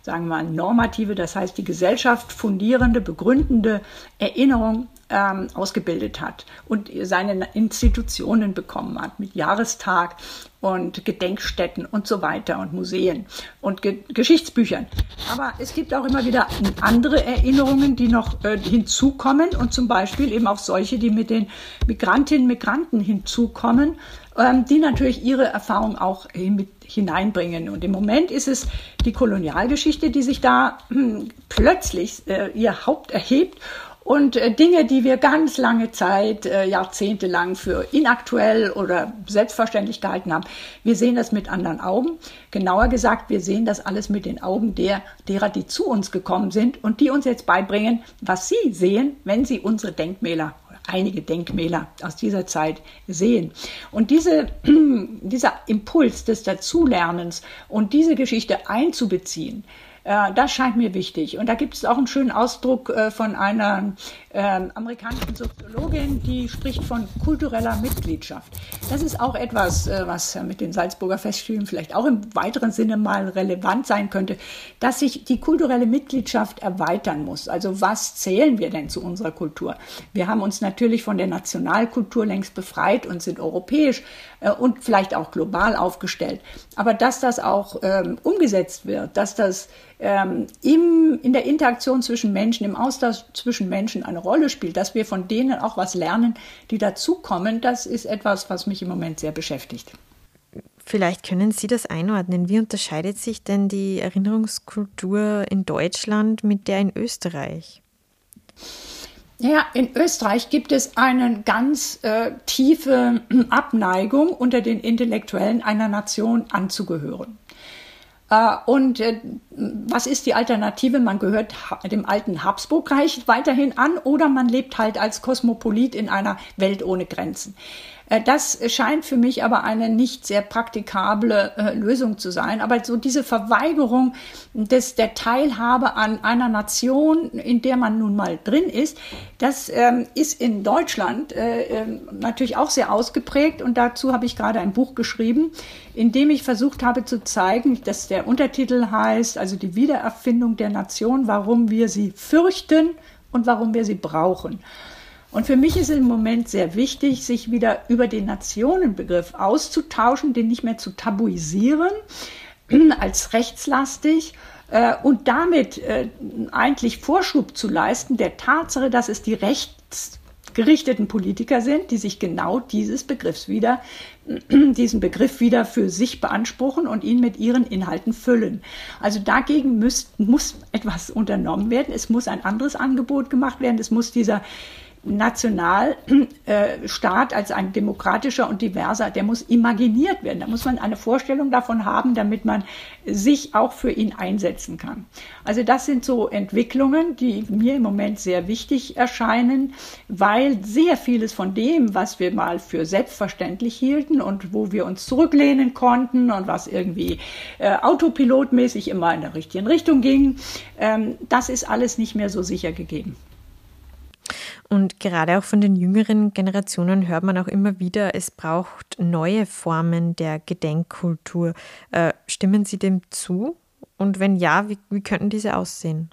sagen wir mal, normative, das heißt die Gesellschaft fundierende, begründende Erinnerung ähm, ausgebildet hat und seine Institutionen bekommen hat mit Jahrestag und Gedenkstätten und so weiter und Museen und Ge Geschichtsbüchern. Aber es gibt auch immer wieder andere Erinnerungen, die noch äh, hinzukommen und zum Beispiel eben auch solche, die mit den Migrantinnen und Migranten hinzukommen, ähm, die natürlich ihre Erfahrung auch mit hineinbringen. Und im Moment ist es die Kolonialgeschichte, die sich da hm, plötzlich äh, ihr Haupt erhebt und äh, Dinge, die wir ganz lange Zeit, äh, jahrzehntelang für inaktuell oder selbstverständlich gehalten haben, wir sehen das mit anderen Augen. Genauer gesagt, wir sehen das alles mit den Augen der, derer, die zu uns gekommen sind und die uns jetzt beibringen, was sie sehen, wenn sie unsere Denkmäler einige Denkmäler aus dieser Zeit sehen. Und diese, dieser Impuls des Dazulernens und diese Geschichte einzubeziehen, das scheint mir wichtig. Und da gibt es auch einen schönen Ausdruck äh, von einer ähm, amerikanischen Soziologin, die spricht von kultureller Mitgliedschaft. Das ist auch etwas, äh, was mit den Salzburger Festspielen vielleicht auch im weiteren Sinne mal relevant sein könnte, dass sich die kulturelle Mitgliedschaft erweitern muss. Also was zählen wir denn zu unserer Kultur? Wir haben uns natürlich von der Nationalkultur längst befreit und sind europäisch äh, und vielleicht auch global aufgestellt. Aber dass das auch ähm, umgesetzt wird, dass das ähm, im, in der Interaktion zwischen Menschen, im Austausch zwischen Menschen eine Rolle spielt, dass wir von denen auch was lernen, die dazukommen, das ist etwas, was mich im Moment sehr beschäftigt. Vielleicht können Sie das einordnen. Wie unterscheidet sich denn die Erinnerungskultur in Deutschland mit der in Österreich? Ja, in Österreich gibt es eine ganz äh, tiefe Abneigung unter den Intellektuellen einer Nation anzugehören. Äh, und äh, was ist die Alternative? Man gehört dem alten Habsburgreich weiterhin an oder man lebt halt als Kosmopolit in einer Welt ohne Grenzen. Äh, das scheint für mich aber eine nicht sehr praktikable äh, Lösung zu sein. Aber so diese Verweigerung des, der Teilhabe an einer Nation, in der man nun mal drin ist, das ähm, ist in Deutschland äh, äh, natürlich auch sehr ausgeprägt. Und dazu habe ich gerade ein Buch geschrieben, in dem ich versucht habe zu zeigen, dass der Untertitel heißt, also die Wiedererfindung der Nation, warum wir sie fürchten und warum wir sie brauchen. Und für mich ist im Moment sehr wichtig, sich wieder über den Nationenbegriff auszutauschen, den nicht mehr zu tabuisieren als rechtslastig äh, und damit äh, eigentlich Vorschub zu leisten der Tatsache, dass es die rechtsgerichteten Politiker sind, die sich genau dieses Begriffs wieder, diesen Begriff wieder für sich beanspruchen und ihn mit ihren Inhalten füllen. Also dagegen muss, muss etwas unternommen werden. Es muss ein anderes Angebot gemacht werden. Es muss dieser Nationalstaat als ein demokratischer und diverser, der muss imaginiert werden. Da muss man eine Vorstellung davon haben, damit man sich auch für ihn einsetzen kann. Also das sind so Entwicklungen, die mir im Moment sehr wichtig erscheinen, weil sehr vieles von dem, was wir mal für selbstverständlich hielten und wo wir uns zurücklehnen konnten und was irgendwie äh, autopilotmäßig immer in der richtigen Richtung ging, ähm, das ist alles nicht mehr so sicher gegeben. Und gerade auch von den jüngeren Generationen hört man auch immer wieder, es braucht neue Formen der Gedenkkultur. Äh, stimmen Sie dem zu? Und wenn ja, wie, wie könnten diese aussehen?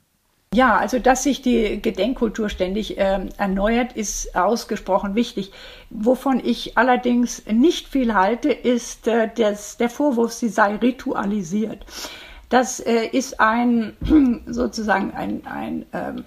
Ja, also dass sich die Gedenkkultur ständig äh, erneuert, ist ausgesprochen wichtig. Wovon ich allerdings nicht viel halte, ist äh, des, der Vorwurf, sie sei ritualisiert. Das äh, ist ein sozusagen ein, ein ähm,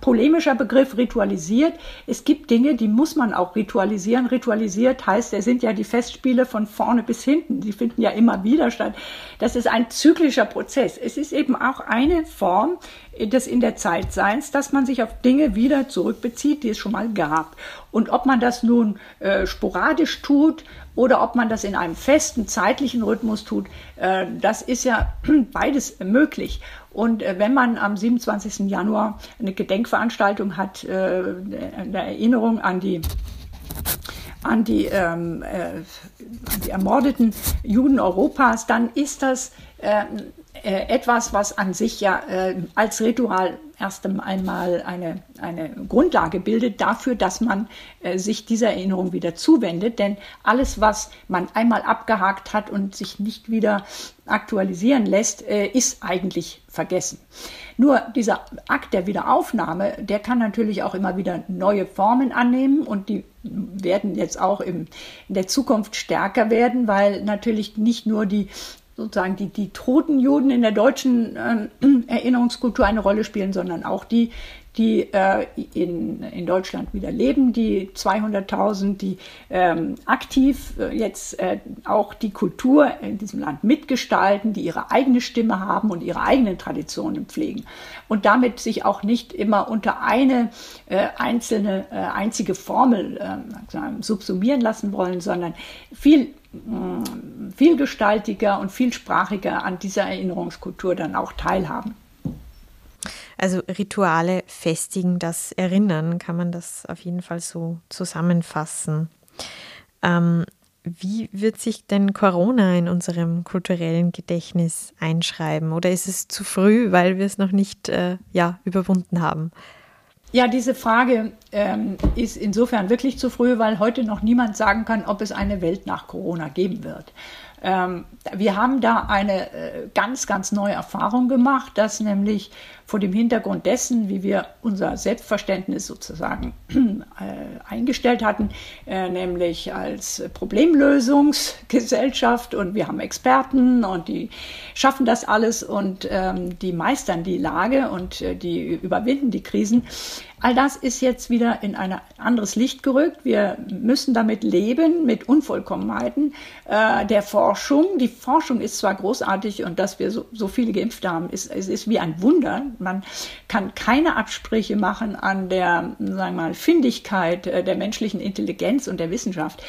polemischer Begriff ritualisiert. Es gibt Dinge, die muss man auch ritualisieren. Ritualisiert heißt, es sind ja die Festspiele von vorne bis hinten. Die finden ja immer wieder statt. Das ist ein zyklischer Prozess. Es ist eben auch eine Form des in der Zeitseins, dass man sich auf Dinge wieder zurückbezieht, die es schon mal gab. Und ob man das nun äh, sporadisch tut oder ob man das in einem festen zeitlichen Rhythmus tut, äh, das ist ja beides möglich. Und äh, wenn man am 27. Januar eine Gedenkveranstaltung hat, äh, eine Erinnerung an die an die, ähm, äh, an die ermordeten Juden Europas, dann ist das äh, äh, etwas, was an sich ja äh, als Ritual erst einmal eine, eine Grundlage bildet dafür, dass man äh, sich dieser Erinnerung wieder zuwendet. Denn alles, was man einmal abgehakt hat und sich nicht wieder aktualisieren lässt, äh, ist eigentlich vergessen. Nur dieser Akt der Wiederaufnahme, der kann natürlich auch immer wieder neue Formen annehmen und die werden jetzt auch im, in der Zukunft stärker werden, weil natürlich nicht nur die sozusagen die, die toten Juden in der deutschen äh, Erinnerungskultur eine Rolle spielen, sondern auch die, die äh, in, in Deutschland wieder leben, die 200.000, die ähm, aktiv äh, jetzt äh, auch die Kultur in diesem Land mitgestalten, die ihre eigene Stimme haben und ihre eigenen Traditionen pflegen. Und damit sich auch nicht immer unter eine äh, einzelne, äh, einzige Formel äh, subsumieren lassen wollen, sondern viel vielgestaltiger und vielsprachiger an dieser Erinnerungskultur dann auch teilhaben. Also Rituale festigen das Erinnern, kann man das auf jeden Fall so zusammenfassen. Ähm, wie wird sich denn Corona in unserem kulturellen Gedächtnis einschreiben? Oder ist es zu früh, weil wir es noch nicht äh, ja, überwunden haben? Ja, diese Frage ähm, ist insofern wirklich zu früh, weil heute noch niemand sagen kann, ob es eine Welt nach Corona geben wird. Ähm, wir haben da eine äh, ganz, ganz neue Erfahrung gemacht, dass nämlich vor dem Hintergrund dessen, wie wir unser Selbstverständnis sozusagen äh, eingestellt hatten, äh, nämlich als Problemlösungsgesellschaft und wir haben Experten und die schaffen das alles und ähm, die meistern die Lage und äh, die überwinden die Krisen. All das ist jetzt wieder in ein anderes Licht gerückt. Wir müssen damit leben, mit Unvollkommenheiten äh, der Forschung. Die Forschung ist zwar großartig und dass wir so, so viele geimpft haben, ist, es ist wie ein Wunder. Man kann keine Absprüche machen an der, sagen wir mal, Findigkeit äh, der menschlichen Intelligenz und der Wissenschaft.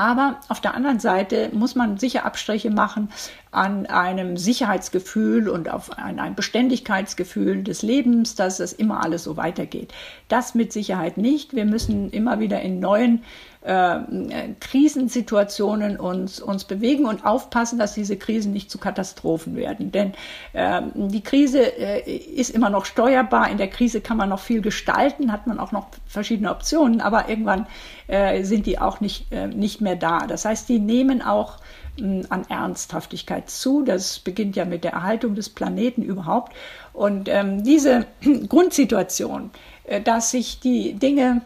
Aber auf der anderen Seite muss man sicher Abstriche machen an einem Sicherheitsgefühl und auf ein, ein Beständigkeitsgefühl des Lebens, dass das immer alles so weitergeht. Das mit Sicherheit nicht. Wir müssen immer wieder in neuen äh, Krisensituationen uns, uns bewegen und aufpassen, dass diese Krisen nicht zu Katastrophen werden. Denn äh, die Krise äh, ist immer noch steuerbar. In der Krise kann man noch viel gestalten, hat man auch noch verschiedene Optionen, aber irgendwann äh, sind die auch nicht, äh, nicht mehr da. Das heißt, die nehmen auch an Ernsthaftigkeit zu. Das beginnt ja mit der Erhaltung des Planeten überhaupt. Und ähm, diese Grundsituation, äh, dass sich die Dinge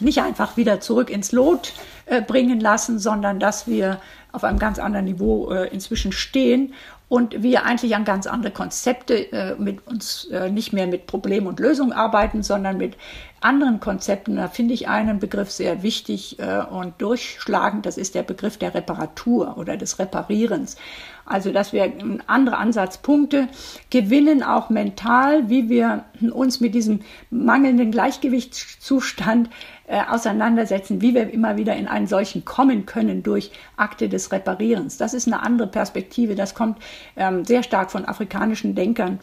nicht einfach wieder zurück ins Lot äh, bringen lassen, sondern dass wir auf einem ganz anderen Niveau äh, inzwischen stehen und wir eigentlich an ganz andere Konzepte äh, mit uns äh, nicht mehr mit Problem und Lösung arbeiten, sondern mit anderen Konzepten. Da finde ich einen Begriff sehr wichtig äh, und durchschlagend. Das ist der Begriff der Reparatur oder des Reparierens. Also, dass wir andere Ansatzpunkte gewinnen, auch mental, wie wir uns mit diesem mangelnden Gleichgewichtszustand äh, auseinandersetzen, wie wir immer wieder in einen solchen kommen können durch Akte des Reparierens. Das ist eine andere Perspektive. Das kommt ähm, sehr stark von afrikanischen Denkern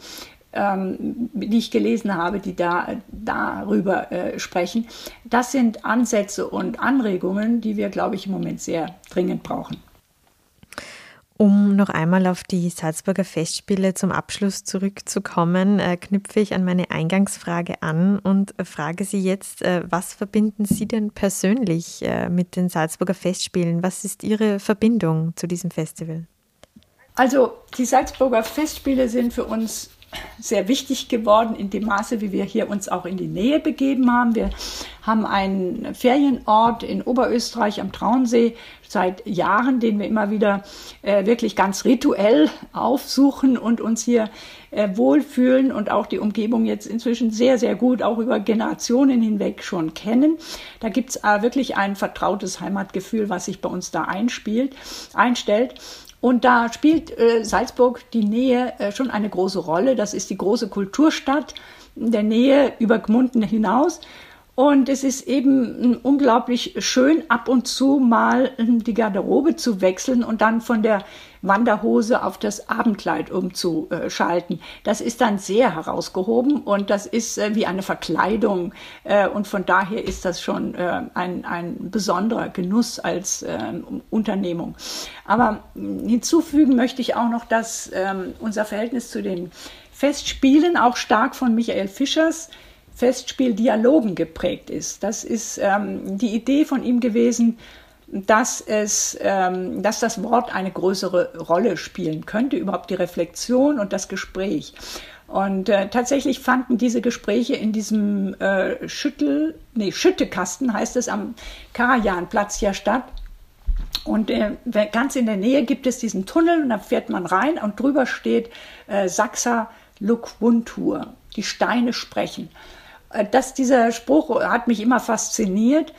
ähm, die ich gelesen habe, die da darüber äh, sprechen. Das sind Ansätze und Anregungen, die wir, glaube ich, im Moment sehr dringend brauchen. Um noch einmal auf die Salzburger Festspiele zum Abschluss zurückzukommen, äh, knüpfe ich an meine Eingangsfrage an und frage Sie jetzt, äh, was verbinden Sie denn persönlich äh, mit den Salzburger Festspielen? Was ist Ihre Verbindung zu diesem Festival? Also die Salzburger Festspiele sind für uns sehr wichtig geworden in dem Maße, wie wir hier uns auch in die Nähe begeben haben. Wir haben einen Ferienort in Oberösterreich am Traunsee seit Jahren, den wir immer wieder äh, wirklich ganz rituell aufsuchen und uns hier äh, wohlfühlen und auch die Umgebung jetzt inzwischen sehr, sehr gut, auch über Generationen hinweg schon kennen. Da gibt es äh, wirklich ein vertrautes Heimatgefühl, was sich bei uns da einspielt, einstellt. Und da spielt äh, Salzburg die Nähe äh, schon eine große Rolle. Das ist die große Kulturstadt der Nähe über Gmunden hinaus. Und es ist eben unglaublich schön, ab und zu mal die Garderobe zu wechseln und dann von der Wanderhose auf das Abendkleid umzuschalten. Das ist dann sehr herausgehoben und das ist äh, wie eine Verkleidung. Äh, und von daher ist das schon äh, ein, ein besonderer Genuss als ähm, Unternehmung. Aber hinzufügen möchte ich auch noch, dass ähm, unser Verhältnis zu den Festspielen auch stark von Michael Fischers Festspieldialogen geprägt ist. Das ist ähm, die Idee von ihm gewesen, dass es, ähm, dass das Wort eine größere Rolle spielen könnte, überhaupt die Reflexion und das Gespräch. Und äh, tatsächlich fanden diese Gespräche in diesem äh, Schüttel, nee, Schüttekasten heißt es am Karajanplatz ja statt. Und äh, ganz in der Nähe gibt es diesen Tunnel und da fährt man rein und drüber steht äh, Saxa Lukvuntur, die Steine sprechen. Äh, das, dieser Spruch hat mich immer fasziniert.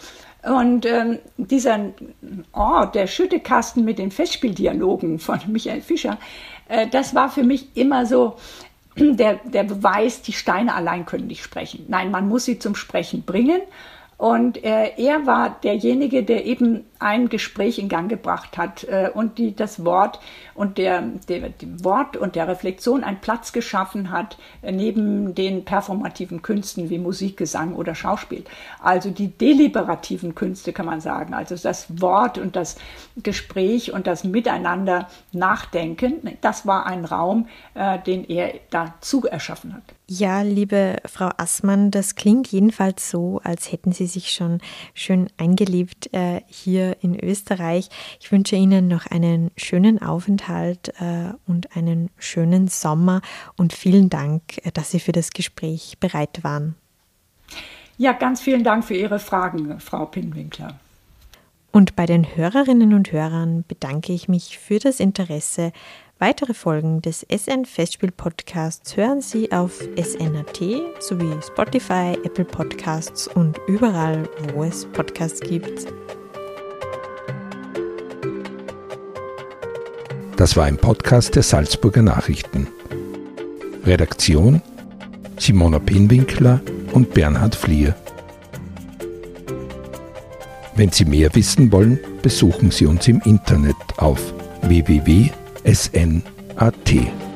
Und ähm, dieser Ort, der Schüttekasten mit den Festspieldialogen von Michael Fischer, äh, das war für mich immer so der, der Beweis, die Steine allein können nicht sprechen. Nein, man muss sie zum Sprechen bringen. Und äh, er war derjenige, der eben ein Gespräch in Gang gebracht hat äh, und die das Wort und der, der dem Wort und der Reflexion einen Platz geschaffen hat äh, neben den performativen Künsten wie Musik, Gesang oder Schauspiel. Also die deliberativen Künste kann man sagen, also das Wort und das Gespräch und das Miteinander nachdenken. Das war ein Raum, äh, den er dazu erschaffen hat. Ja, liebe Frau Assmann, das klingt jedenfalls so, als hätten Sie sich schon schön eingelebt äh, hier in Österreich. Ich wünsche Ihnen noch einen schönen Aufenthalt äh, und einen schönen Sommer und vielen Dank, äh, dass Sie für das Gespräch bereit waren. Ja, ganz vielen Dank für Ihre Fragen, Frau Pinwinkler. Und bei den Hörerinnen und Hörern bedanke ich mich für das Interesse Weitere Folgen des SN Festspiel Podcasts hören Sie auf SNAT sowie Spotify, Apple Podcasts und überall, wo es Podcasts gibt. Das war ein Podcast der Salzburger Nachrichten. Redaktion Simona Pinwinkler und Bernhard Flier. Wenn Sie mehr wissen wollen, besuchen Sie uns im Internet auf www.salzburger.de SNAT.